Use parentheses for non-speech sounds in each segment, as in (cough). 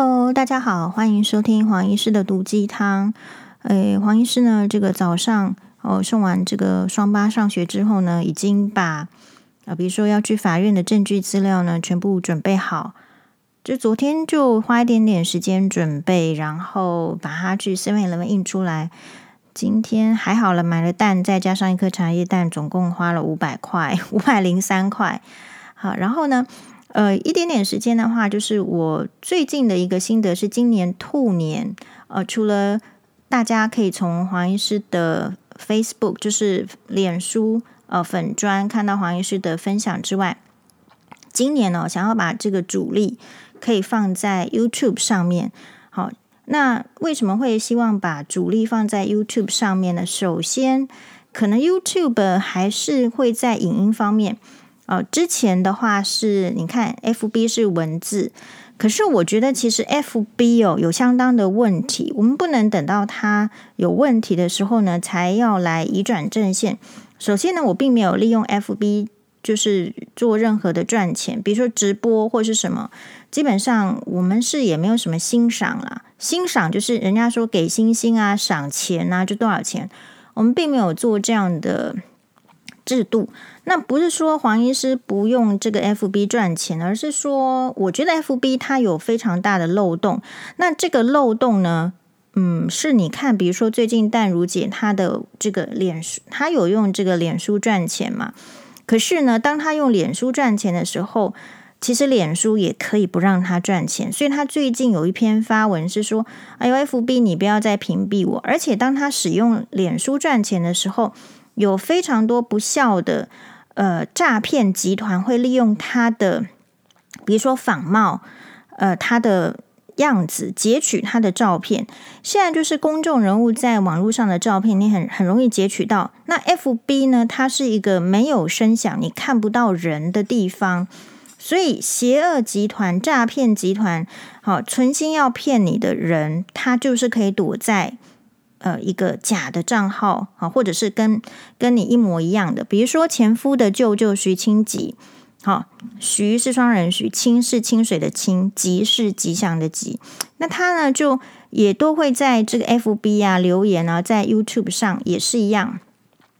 Hello，大家好，欢迎收听黄医师的毒鸡汤。诶，黄医师呢，这个早上哦送完这个双八上学之后呢，已经把啊、比如说要去法院的证据资料呢，全部准备好。就昨天就花一点点时间准备，然后把它去 7-Eleven 印出来。今天还好了，买了蛋，再加上一颗茶叶蛋，总共花了五百块，五百零三块。好，然后呢，呃，一点点时间的话，就是我最近的一个心得是，今年兔年，呃，除了大家可以从黄医师的 Facebook，就是脸书，呃，粉专看到黄医师的分享之外，今年呢，想要把这个主力。可以放在 YouTube 上面。好，那为什么会希望把主力放在 YouTube 上面呢？首先，可能 YouTube 还是会在影音方面。呃，之前的话是，你看 FB 是文字，可是我觉得其实 FB 哦有相当的问题，我们不能等到它有问题的时候呢，才要来移转正线。首先呢，我并没有利用 FB。就是做任何的赚钱，比如说直播或是什么，基本上我们是也没有什么欣赏啦。欣赏就是人家说给星星啊、赏钱啊，就多少钱，我们并没有做这样的制度。那不是说黄医师不用这个 FB 赚钱，而是说我觉得 FB 它有非常大的漏洞。那这个漏洞呢，嗯，是你看，比如说最近淡如姐她的这个脸书，她有用这个脸书赚钱嘛？可是呢，当她用脸书赚钱的时候，其实脸书也可以不让他赚钱。所以他最近有一篇发文是说：“哎呦，FB 你不要再屏蔽我。”而且当他使用脸书赚钱的时候，有非常多不孝的呃诈骗集团会利用他的，比如说仿冒呃他的。样子截取他的照片，现在就是公众人物在网络上的照片，你很很容易截取到。那 FB 呢？它是一个没有声响、你看不到人的地方，所以邪恶集团、诈骗集团，好存心要骗你的人，他就是可以躲在呃一个假的账号啊，或者是跟跟你一模一样的，比如说前夫的舅舅徐清吉。好，徐是双人徐，清是清水的清，吉是吉祥的吉。那他呢，就也都会在这个 FB 啊留言啊，在 YouTube 上也是一样。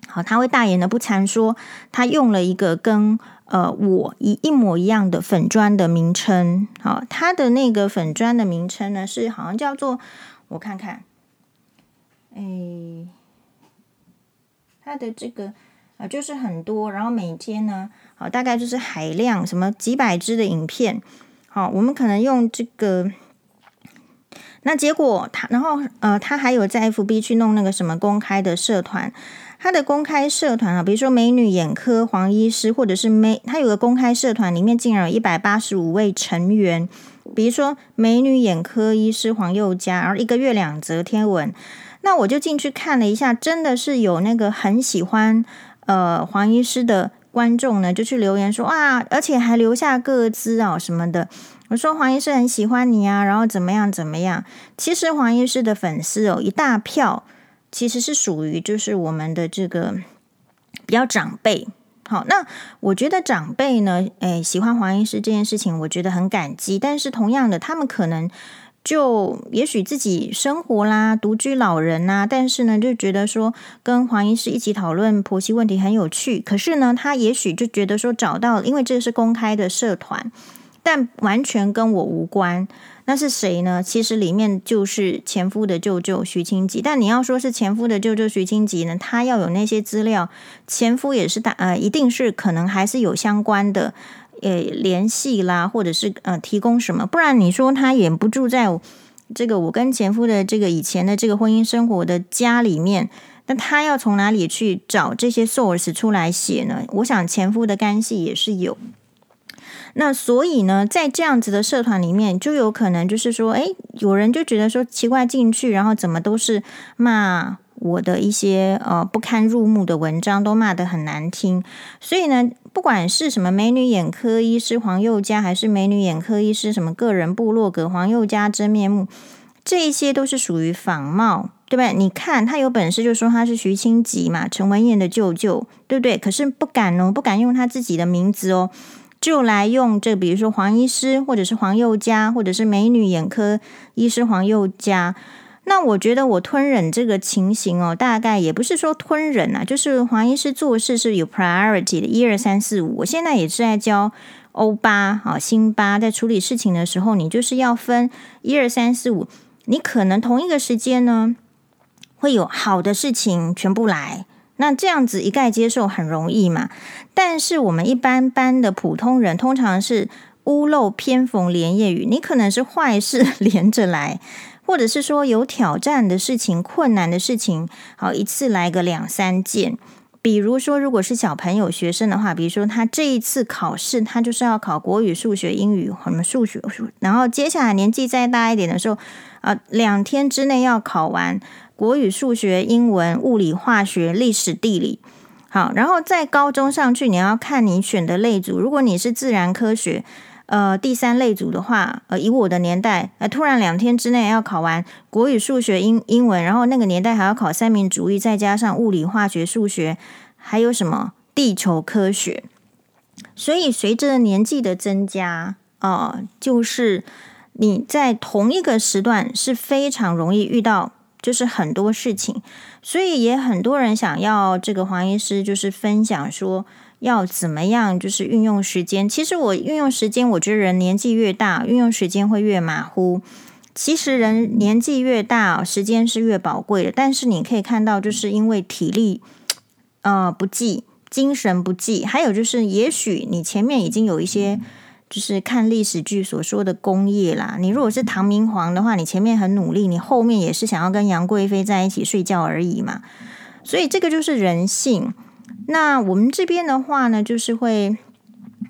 好，他会大言的不惭说，他用了一个跟呃我一一模一样的粉专的名称。好，他的那个粉专的名称呢，是好像叫做我看看，哎，他的这个。啊，就是很多，然后每天呢，好，大概就是海量什么几百支的影片，好，我们可能用这个，那结果他，然后呃，他还有在 FB 去弄那个什么公开的社团，他的公开社团啊，比如说美女眼科黄医师，或者是美，他有个公开社团，里面竟然有一百八十五位成员，比如说美女眼科医师黄宥嘉，然后一个月两则天文，那我就进去看了一下，真的是有那个很喜欢。呃，黄医师的观众呢，就去留言说哇，而且还留下个资啊什么的。我说黄医师很喜欢你啊，然后怎么样怎么样。其实黄医师的粉丝哦，一大票其实是属于就是我们的这个比较长辈。好，那我觉得长辈呢，诶，喜欢黄医师这件事情，我觉得很感激。但是同样的，他们可能。就也许自己生活啦，独居老人呐，但是呢，就觉得说跟黄医师一起讨论婆媳问题很有趣。可是呢，他也许就觉得说找到，因为这是公开的社团，但完全跟我无关。那是谁呢？其实里面就是前夫的舅舅徐清吉。但你要说是前夫的舅舅徐清吉呢，他要有那些资料，前夫也是大呃，一定是可能还是有相关的。呃，联系啦，或者是呃，提供什么？不然你说他也不住在这个我跟前夫的这个以前的这个婚姻生活的家里面，那他要从哪里去找这些 source 出来写呢？我想前夫的干系也是有。那所以呢，在这样子的社团里面，就有可能就是说，诶，有人就觉得说奇怪进去，然后怎么都是骂我的一些呃不堪入目的文章，都骂得很难听，所以呢。不管是什么美女眼科医师黄宥嘉，还是美女眼科医师什么个人部落格黄宥嘉真面目，这一些都是属于仿冒，对不对？你看他有本事就说他是徐清吉嘛，陈文燕的舅舅，对不对？可是不敢哦，不敢用他自己的名字哦。就来用这，比如说黄医师，或者是黄宥嘉，或者是美女眼科医师黄宥嘉。那我觉得我吞忍这个情形哦，大概也不是说吞忍啊，就是黄医师做事是有 priority 的，一二三四五。我现在也是在教欧巴啊、辛巴，在处理事情的时候，你就是要分一二三四五。你可能同一个时间呢，会有好的事情全部来，那这样子一概接受很容易嘛。但是我们一般般的普通人，通常是屋漏偏逢连夜雨，你可能是坏事 (laughs) 连着来。或者是说有挑战的事情、困难的事情，好，一次来个两三件。比如说，如果是小朋友、学生的话，比如说他这一次考试，他就是要考国语、数学、英语，什么数学，然后接下来年纪再大一点的时候，啊，两天之内要考完国语、数学、英文、物理、化学、历史、地理。好，然后在高中上去，你要看你选的类组。如果你是自然科学。呃，第三类组的话，呃，以我的年代，呃，突然两天之内要考完国语、数学、英英文，然后那个年代还要考三民主义，再加上物理、化学、数学，还有什么地球科学。所以随着年纪的增加，啊、呃，就是你在同一个时段是非常容易遇到，就是很多事情，所以也很多人想要这个黄医师就是分享说。要怎么样？就是运用时间。其实我运用时间，我觉得人年纪越大，运用时间会越马虎。其实人年纪越大，时间是越宝贵的。但是你可以看到，就是因为体力呃不济，精神不济，还有就是，也许你前面已经有一些，就是看历史剧所说的功业啦。你如果是唐明皇的话，你前面很努力，你后面也是想要跟杨贵妃在一起睡觉而已嘛。所以这个就是人性。那我们这边的话呢，就是会，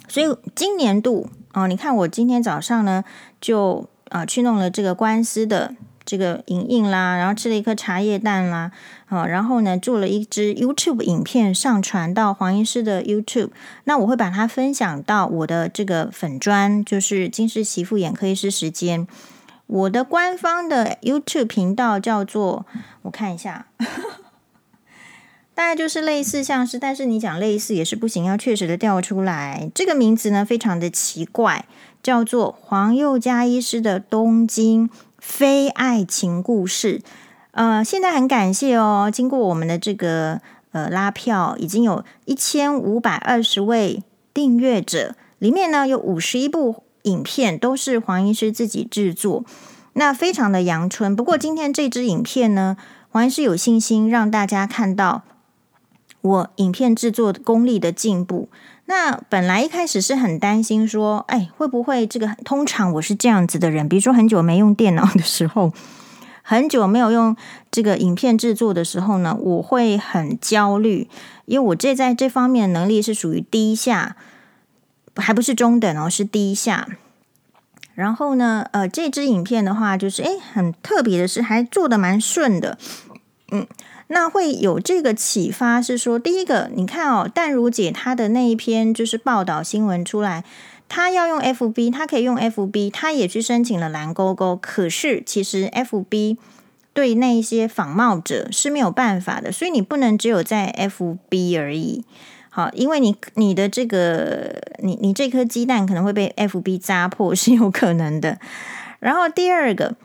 所以今年度哦，你看我今天早上呢，就啊、去弄了这个官司的这个影印啦，然后吃了一颗茶叶蛋啦，啊，然后呢做了一支 YouTube 影片上传到黄医师的 YouTube，那我会把它分享到我的这个粉专，就是金氏媳妇眼科医师时间，我的官方的 YouTube 频道叫做，我看一下。大概就是类似像是，但是你讲类似也是不行，要确实的调出来。这个名字呢非常的奇怪，叫做黄宥嘉医师的东京非爱情故事。呃，现在很感谢哦，经过我们的这个呃拉票，已经有一千五百二十位订阅者，里面呢有五十一部影片都是黄医师自己制作，那非常的阳春。不过今天这支影片呢，黄医师有信心让大家看到。我影片制作功力的进步，那本来一开始是很担心说，哎，会不会这个？通常我是这样子的人，比如说很久没用电脑的时候，(laughs) 很久没有用这个影片制作的时候呢，我会很焦虑，因为我这在这方面能力是属于低下，还不是中等哦，是低下。然后呢，呃，这支影片的话，就是哎，很特别的是，还做得蛮顺的，嗯。那会有这个启发，是说第一个，你看哦，淡如姐她的那一篇就是报道新闻出来，她要用 FB，她可以用 FB，她也去申请了蓝勾勾，可是其实 FB 对那一些仿冒者是没有办法的，所以你不能只有在 FB 而已，好，因为你你的这个你你这颗鸡蛋可能会被 FB 扎破 (laughs) 是有可能的，然后第二个。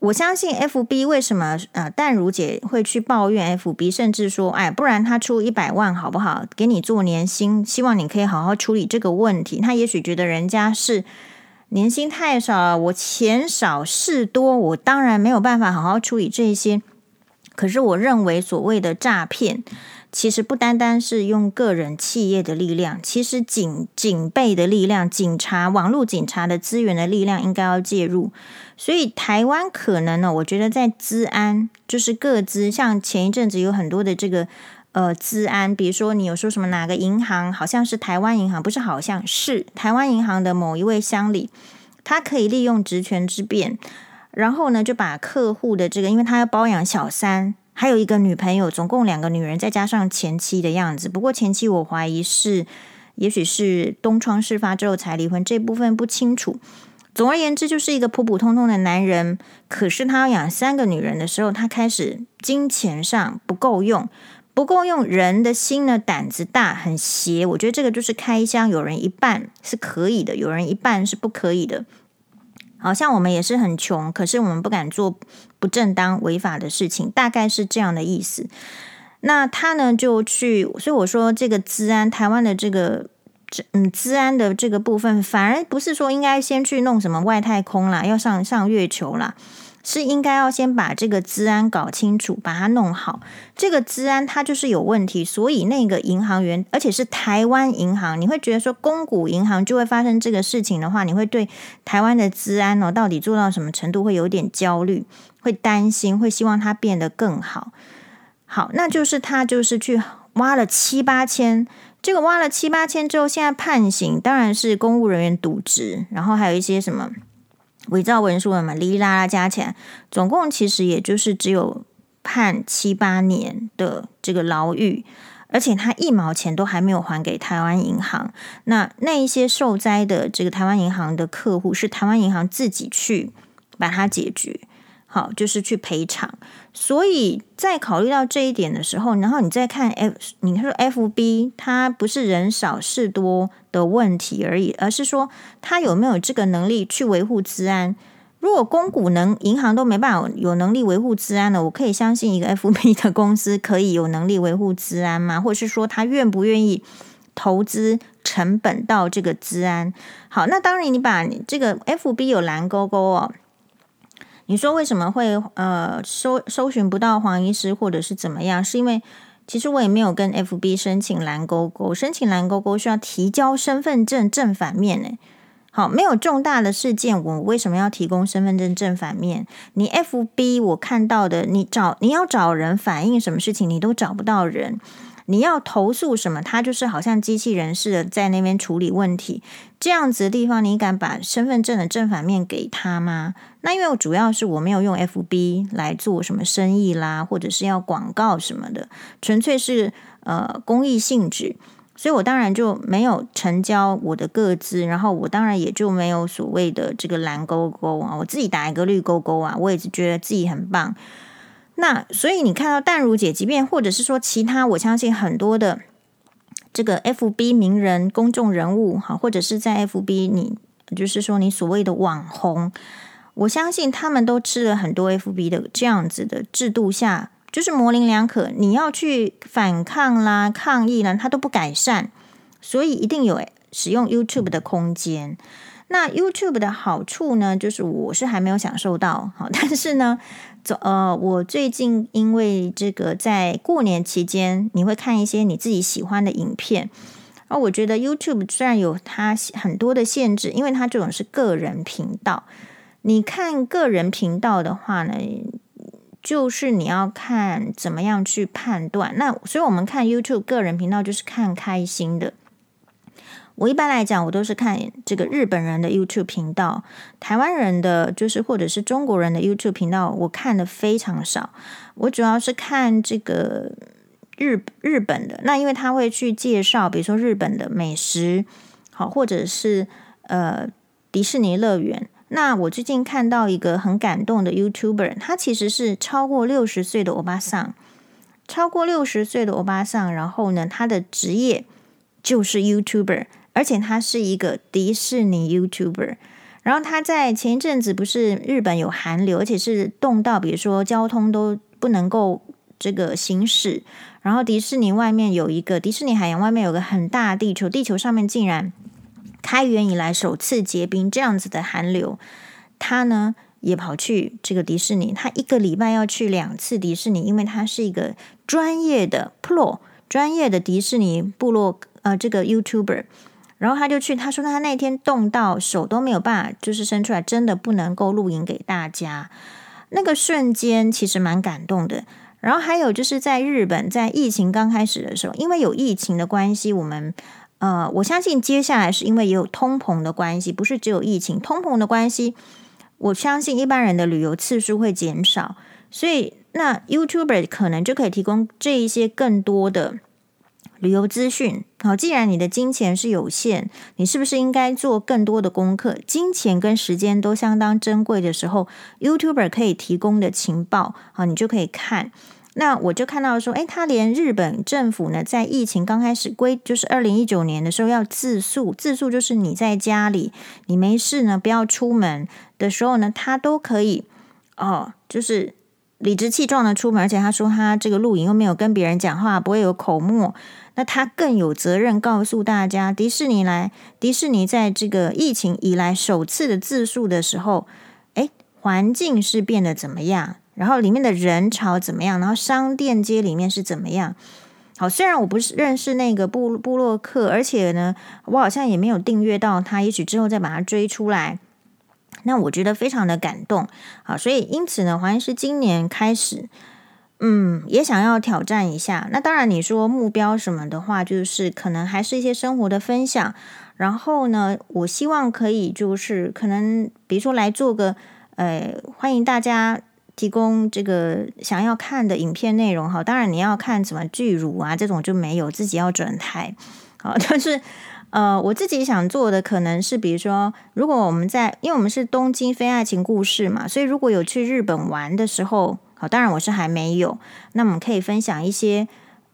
我相信 FB 为什么呃淡如姐会去抱怨 FB，甚至说哎，不然他出一百万好不好？给你做年薪，希望你可以好好处理这个问题。他也许觉得人家是年薪太少了，我钱少事多，我当然没有办法好好处理这些。可是我认为所谓的诈骗，其实不单单是用个人企业的力量，其实警警备的力量、警察、网络警察的资源的力量应该要介入。所以台湾可能呢，我觉得在资安就是各资，像前一阵子有很多的这个呃资安，比如说你有说什么哪个银行好像是台湾银行，不是好像是台湾银行的某一位乡里，他可以利用职权之便，然后呢就把客户的这个，因为他要包养小三，还有一个女朋友，总共两个女人，再加上前妻的样子。不过前妻我怀疑是，也许是东窗事发之后才离婚，这部分不清楚。总而言之，就是一个普普通通的男人，可是他要养三个女人的时候，他开始金钱上不够用，不够用人的心呢，胆子大，很邪。我觉得这个就是开箱，有人一半是可以的，有人一半是不可以的。好像我们也是很穷，可是我们不敢做不正当违法的事情，大概是这样的意思。那他呢就去，所以我说这个治安，台湾的这个嗯治安的这个部分，反而不是说应该先去弄什么外太空啦，要上上月球啦。是应该要先把这个资安搞清楚，把它弄好。这个资安它就是有问题，所以那个银行员，而且是台湾银行，你会觉得说公股银行就会发生这个事情的话，你会对台湾的资安哦，到底做到什么程度会有点焦虑，会担心，会希望它变得更好。好，那就是他就是去挖了七八千，这个挖了七八千之后，现在判刑当然是公务人员渎职，然后还有一些什么。伪造文书了嘛，哩哩啦啦加起来，总共其实也就是只有判七八年的这个牢狱，而且他一毛钱都还没有还给台湾银行。那那一些受灾的这个台湾银行的客户，是台湾银行自己去把它解决。好，就是去赔偿。所以在考虑到这一点的时候，然后你再看 F，你说 FB，它不是人少事多的问题而已，而是说它有没有这个能力去维护治安。如果公股能银行都没办法有能力维护治安的，我可以相信一个 FB (laughs) 的公司可以有能力维护治安吗？或者是说他愿不愿意投资成本到这个治安？好，那当然你把这个 FB 有蓝勾勾哦。你说为什么会呃搜搜寻不到黄医师或者是怎么样？是因为其实我也没有跟 FB 申请蓝勾勾，申请蓝勾勾需要提交身份证正反面呢。好，没有重大的事件，我为什么要提供身份证正反面？你 FB 我看到的，你找你要找人反映什么事情，你都找不到人。你要投诉什么？他就是好像机器人似的在那边处理问题，这样子的地方，你敢把身份证的正反面给他吗？那因为主要是我没有用 FB 来做什么生意啦，或者是要广告什么的，纯粹是呃公益性质，所以我当然就没有成交我的个资，然后我当然也就没有所谓的这个蓝勾勾啊，我自己打一个绿勾勾啊，我也是觉得自己很棒。那所以你看到淡如姐，即便或者是说其他，我相信很多的这个 FB 名人、公众人物，哈，或者是在 FB 你就是说你所谓的网红，我相信他们都吃了很多 FB 的这样子的制度下，就是模棱两可。你要去反抗啦、抗议啦，他都不改善，所以一定有使用 YouTube 的空间。那 YouTube 的好处呢，就是我是还没有享受到，好，但是呢。呃，我最近因为这个在过年期间，你会看一些你自己喜欢的影片，而我觉得 YouTube 虽然有它很多的限制，因为它这种是个人频道。你看个人频道的话呢，就是你要看怎么样去判断。那所以我们看 YouTube 个人频道就是看开心的。我一般来讲，我都是看这个日本人的 YouTube 频道，台湾人的就是或者是中国人的 YouTube 频道，我看的非常少。我主要是看这个日日本的，那因为他会去介绍，比如说日本的美食，好，或者是呃迪士尼乐园。那我最近看到一个很感动的 YouTuber，他其实是超过六十岁的欧巴桑，超过六十岁的欧巴桑，然后呢，他的职业就是 YouTuber。而且他是一个迪士尼 YouTuber，然后他在前一阵子不是日本有寒流，而且是冻到比如说交通都不能够这个行驶，然后迪士尼外面有一个迪士尼海洋外面有个很大的地球，地球上面竟然开园以来首次结冰，这样子的寒流，他呢也跑去这个迪士尼，他一个礼拜要去两次迪士尼，因为他是一个专业的 Pro 专业的迪士尼部落呃这个 YouTuber。然后他就去，他说他那天冻到手都没有办法，就是伸出来，真的不能够录影给大家。那个瞬间其实蛮感动的。然后还有就是在日本，在疫情刚开始的时候，因为有疫情的关系，我们呃，我相信接下来是因为也有通膨的关系，不是只有疫情，通膨的关系，我相信一般人的旅游次数会减少，所以那 YouTuber 可能就可以提供这一些更多的。旅游资讯，好，既然你的金钱是有限，你是不是应该做更多的功课？金钱跟时间都相当珍贵的时候，YouTuber 可以提供的情报，好，你就可以看。那我就看到说，诶，他连日本政府呢，在疫情刚开始归，就是二零一九年的时候要自诉，自诉就是你在家里，你没事呢，不要出门的时候呢，他都可以哦，就是理直气壮的出门，而且他说他这个露营又没有跟别人讲话，不会有口沫。那他更有责任告诉大家，迪士尼来，迪士尼在这个疫情以来首次的自述的时候，诶，环境是变得怎么样？然后里面的人潮怎么样？然后商店街里面是怎么样？好，虽然我不是认识那个布布洛克，而且呢，我好像也没有订阅到他，也许之后再把它追出来。那我觉得非常的感动。好，所以因此呢，好像是今年开始。嗯，也想要挑战一下。那当然，你说目标什么的话，就是可能还是一些生活的分享。然后呢，我希望可以就是可能，比如说来做个呃，欢迎大家提供这个想要看的影片内容哈。当然，你要看什么巨乳啊这种就没有，自己要转台。好，(laughs) 但是呃，我自己想做的可能是，比如说，如果我们在，因为我们是东京非爱情故事嘛，所以如果有去日本玩的时候。好，当然我是还没有。那我们可以分享一些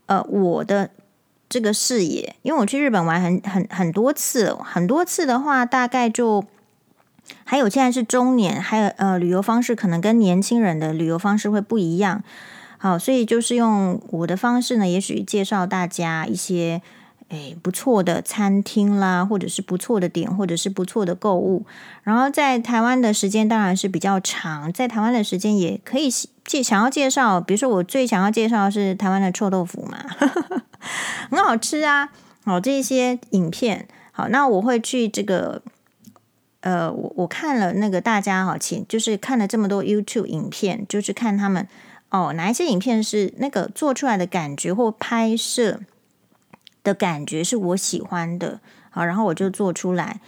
呃我的这个视野，因为我去日本玩很很很多次，很多次的话，大概就还有现在是中年，还有呃旅游方式可能跟年轻人的旅游方式会不一样。好，所以就是用我的方式呢，也许介绍大家一些。诶，不错的餐厅啦，或者是不错的点，或者是不错的购物。然后在台湾的时间当然是比较长，在台湾的时间也可以介想要介绍，比如说我最想要介绍的是台湾的臭豆腐嘛，(laughs) 很好吃啊。好，这些影片，好，那我会去这个，呃，我我看了那个大家好，请就是看了这么多 YouTube 影片，就是看他们哦，哪一些影片是那个做出来的感觉或拍摄。的感觉是我喜欢的，好，然后我就做出来。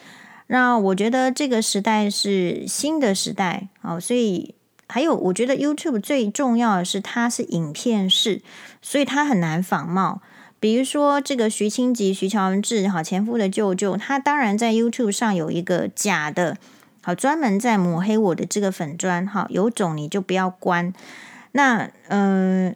那我觉得这个时代是新的时代，好，所以还有我觉得 YouTube 最重要的是它是影片式，所以它很难仿冒。比如说这个徐清吉、徐乔文志，好，前夫的舅舅，他当然在 YouTube 上有一个假的，好，专门在抹黑我的这个粉砖，哈，有种你就不要关。那嗯、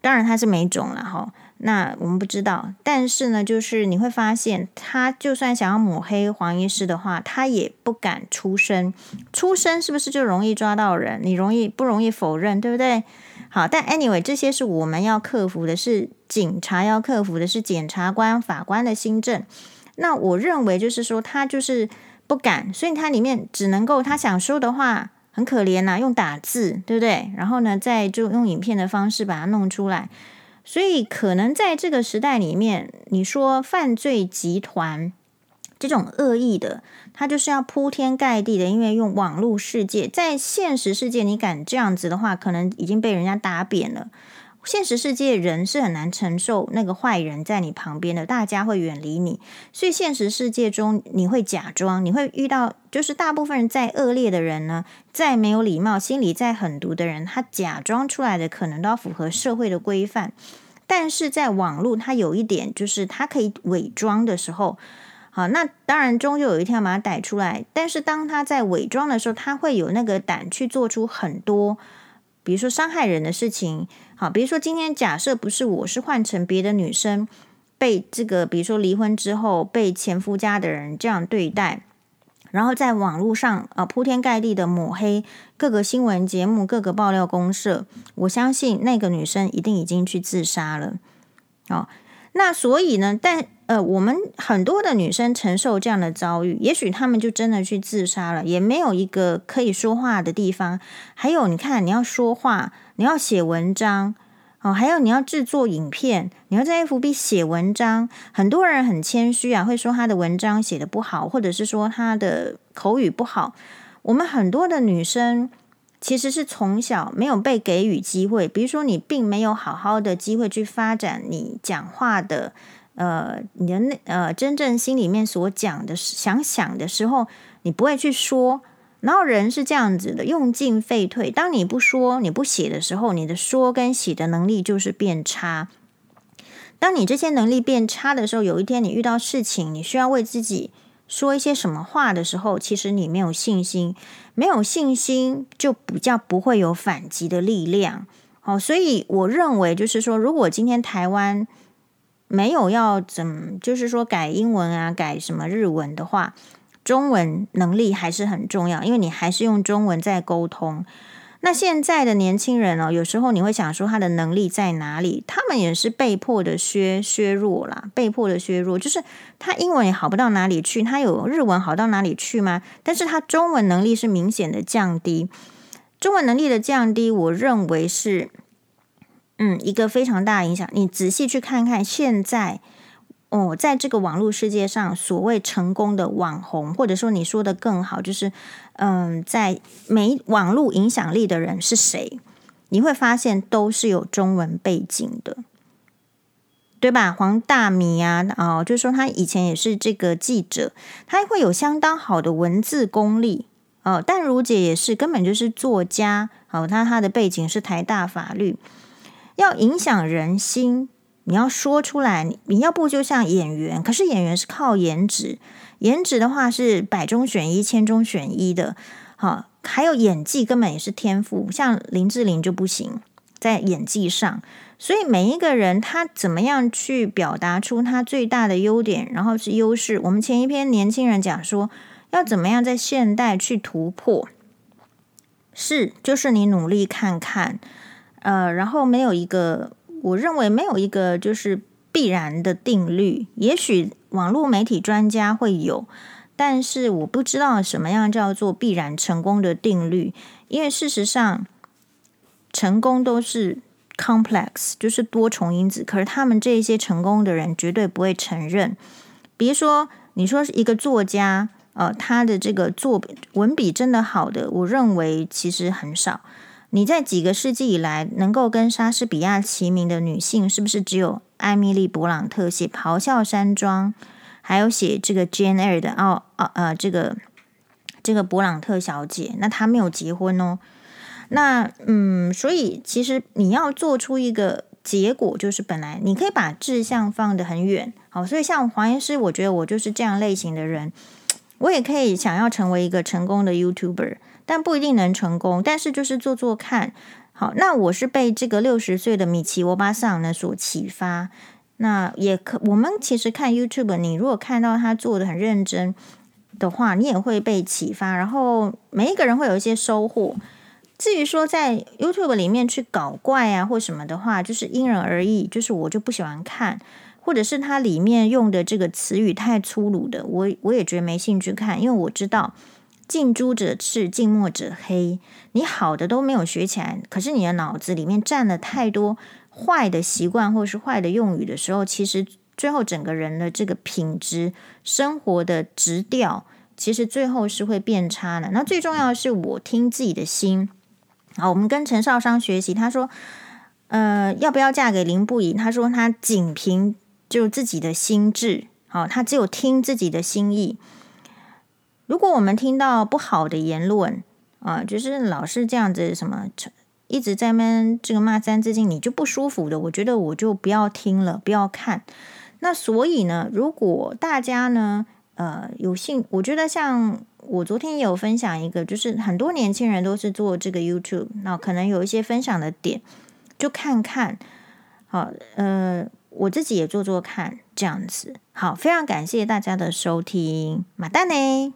当然他是没种了，哈。那我们不知道，但是呢，就是你会发现，他就算想要抹黑黄医师的话，他也不敢出声。出声是不是就容易抓到人？你容易不容易否认，对不对？好，但 anyway，这些是我们要克服的，是警察要克服的，是检察官、法官的心证。那我认为就是说，他就是不敢，所以他里面只能够他想说的话很可怜呐、用打字，对不对？然后呢，再就用影片的方式把它弄出来。所以，可能在这个时代里面，你说犯罪集团这种恶意的，他就是要铺天盖地的，因为用网络世界，在现实世界你敢这样子的话，可能已经被人家打扁了。现实世界人是很难承受那个坏人在你旁边的，大家会远离你。所以现实世界中你会假装，你会遇到，就是大部分人再恶劣的人呢，再没有礼貌、心里再狠毒的人，他假装出来的可能都要符合社会的规范。但是在网络，他有一点就是他可以伪装的时候，好，那当然终究有一天要把他逮出来。但是当他在伪装的时候，他会有那个胆去做出很多，比如说伤害人的事情。好，比如说今天假设不是我，是换成别的女生被这个，比如说离婚之后被前夫家的人这样对待，然后在网络上啊铺天盖地的抹黑各个新闻节目、各个爆料公社，我相信那个女生一定已经去自杀了。哦，那所以呢，但呃，我们很多的女生承受这样的遭遇，也许她们就真的去自杀了，也没有一个可以说话的地方。还有，你看，你要说话。你要写文章哦，还有你要制作影片，你要在 FB 写文章。很多人很谦虚啊，会说他的文章写得不好，或者是说他的口语不好。我们很多的女生其实是从小没有被给予机会，比如说你并没有好好的机会去发展你讲话的，呃，你的那呃真正心里面所讲的想想的时候，你不会去说。然后人是这样子的，用进废退。当你不说、你不写的时候，你的说跟写的能力就是变差。当你这些能力变差的时候，有一天你遇到事情，你需要为自己说一些什么话的时候，其实你没有信心。没有信心，就比较不会有反击的力量。好，所以我认为就是说，如果今天台湾没有要怎么，就是说改英文啊，改什么日文的话，中文能力还是很重要，因为你还是用中文在沟通。那现在的年轻人哦，有时候你会想说他的能力在哪里？他们也是被迫的削削弱啦，被迫的削弱，就是他英文也好不到哪里去，他有日文好到哪里去吗？但是他中文能力是明显的降低，中文能力的降低，我认为是嗯一个非常大的影响。你仔细去看看现在。哦，在这个网络世界上，所谓成功的网红，或者说你说的更好，就是嗯，在没网络影响力的人是谁？你会发现都是有中文背景的，对吧？黄大米啊，哦，就是说他以前也是这个记者，他会有相当好的文字功力哦。但如姐也是，根本就是作家哦，他他的背景是台大法律，要影响人心。你要说出来，你要不就像演员，可是演员是靠颜值，颜值的话是百中选一、千中选一的，好，还有演技根本也是天赋，像林志玲就不行在演技上，所以每一个人他怎么样去表达出他最大的优点，然后是优势。我们前一篇年轻人讲说，要怎么样在现代去突破，是就是你努力看看，呃，然后没有一个。我认为没有一个就是必然的定律，也许网络媒体专家会有，但是我不知道什么样叫做必然成功的定律，因为事实上成功都是 complex，就是多重因子，可是他们这些成功的人绝对不会承认。比如说，你说是一个作家，呃，他的这个作文笔真的好的，我认为其实很少。你在几个世纪以来能够跟莎士比亚齐名的女性，是不是只有艾米丽·勃朗特写《咆哮山庄》，还有写这个 Jane Eyre 的奥奥呃这个这个勃朗特小姐？那她没有结婚哦。那嗯，所以其实你要做出一个结果，就是本来你可以把志向放得很远。好，所以像黄医师，我觉得我就是这样类型的人，我也可以想要成为一个成功的 YouTuber。但不一定能成功，但是就是做做看。好，那我是被这个六十岁的米奇欧巴桑呢所启发。那也可，我们其实看 YouTube，你如果看到他做的很认真的话，你也会被启发。然后每一个人会有一些收获。至于说在 YouTube 里面去搞怪啊或什么的话，就是因人而异。就是我就不喜欢看，或者是它里面用的这个词语太粗鲁的，我我也觉得没兴趣看，因为我知道。近朱者赤，近墨者黑。你好的都没有学起来，可是你的脑子里面占了太多坏的习惯或是坏的用语的时候，其实最后整个人的这个品质、生活的质调，其实最后是会变差的。那最重要的是，我听自己的心。好，我们跟陈少商学习，他说：“呃，要不要嫁给林不疑？”他说：“他仅凭就自己的心智，好，他只有听自己的心意。”如果我们听到不好的言论啊，就是老是这样子，什么一直在那这个骂三字经，你就不舒服的，我觉得我就不要听了，不要看。那所以呢，如果大家呢，呃，有幸，我觉得像我昨天也有分享一个，就是很多年轻人都是做这个 YouTube，那可能有一些分享的点，就看看，好，呃，我自己也做做看，这样子。好，非常感谢大家的收听，马丹呢。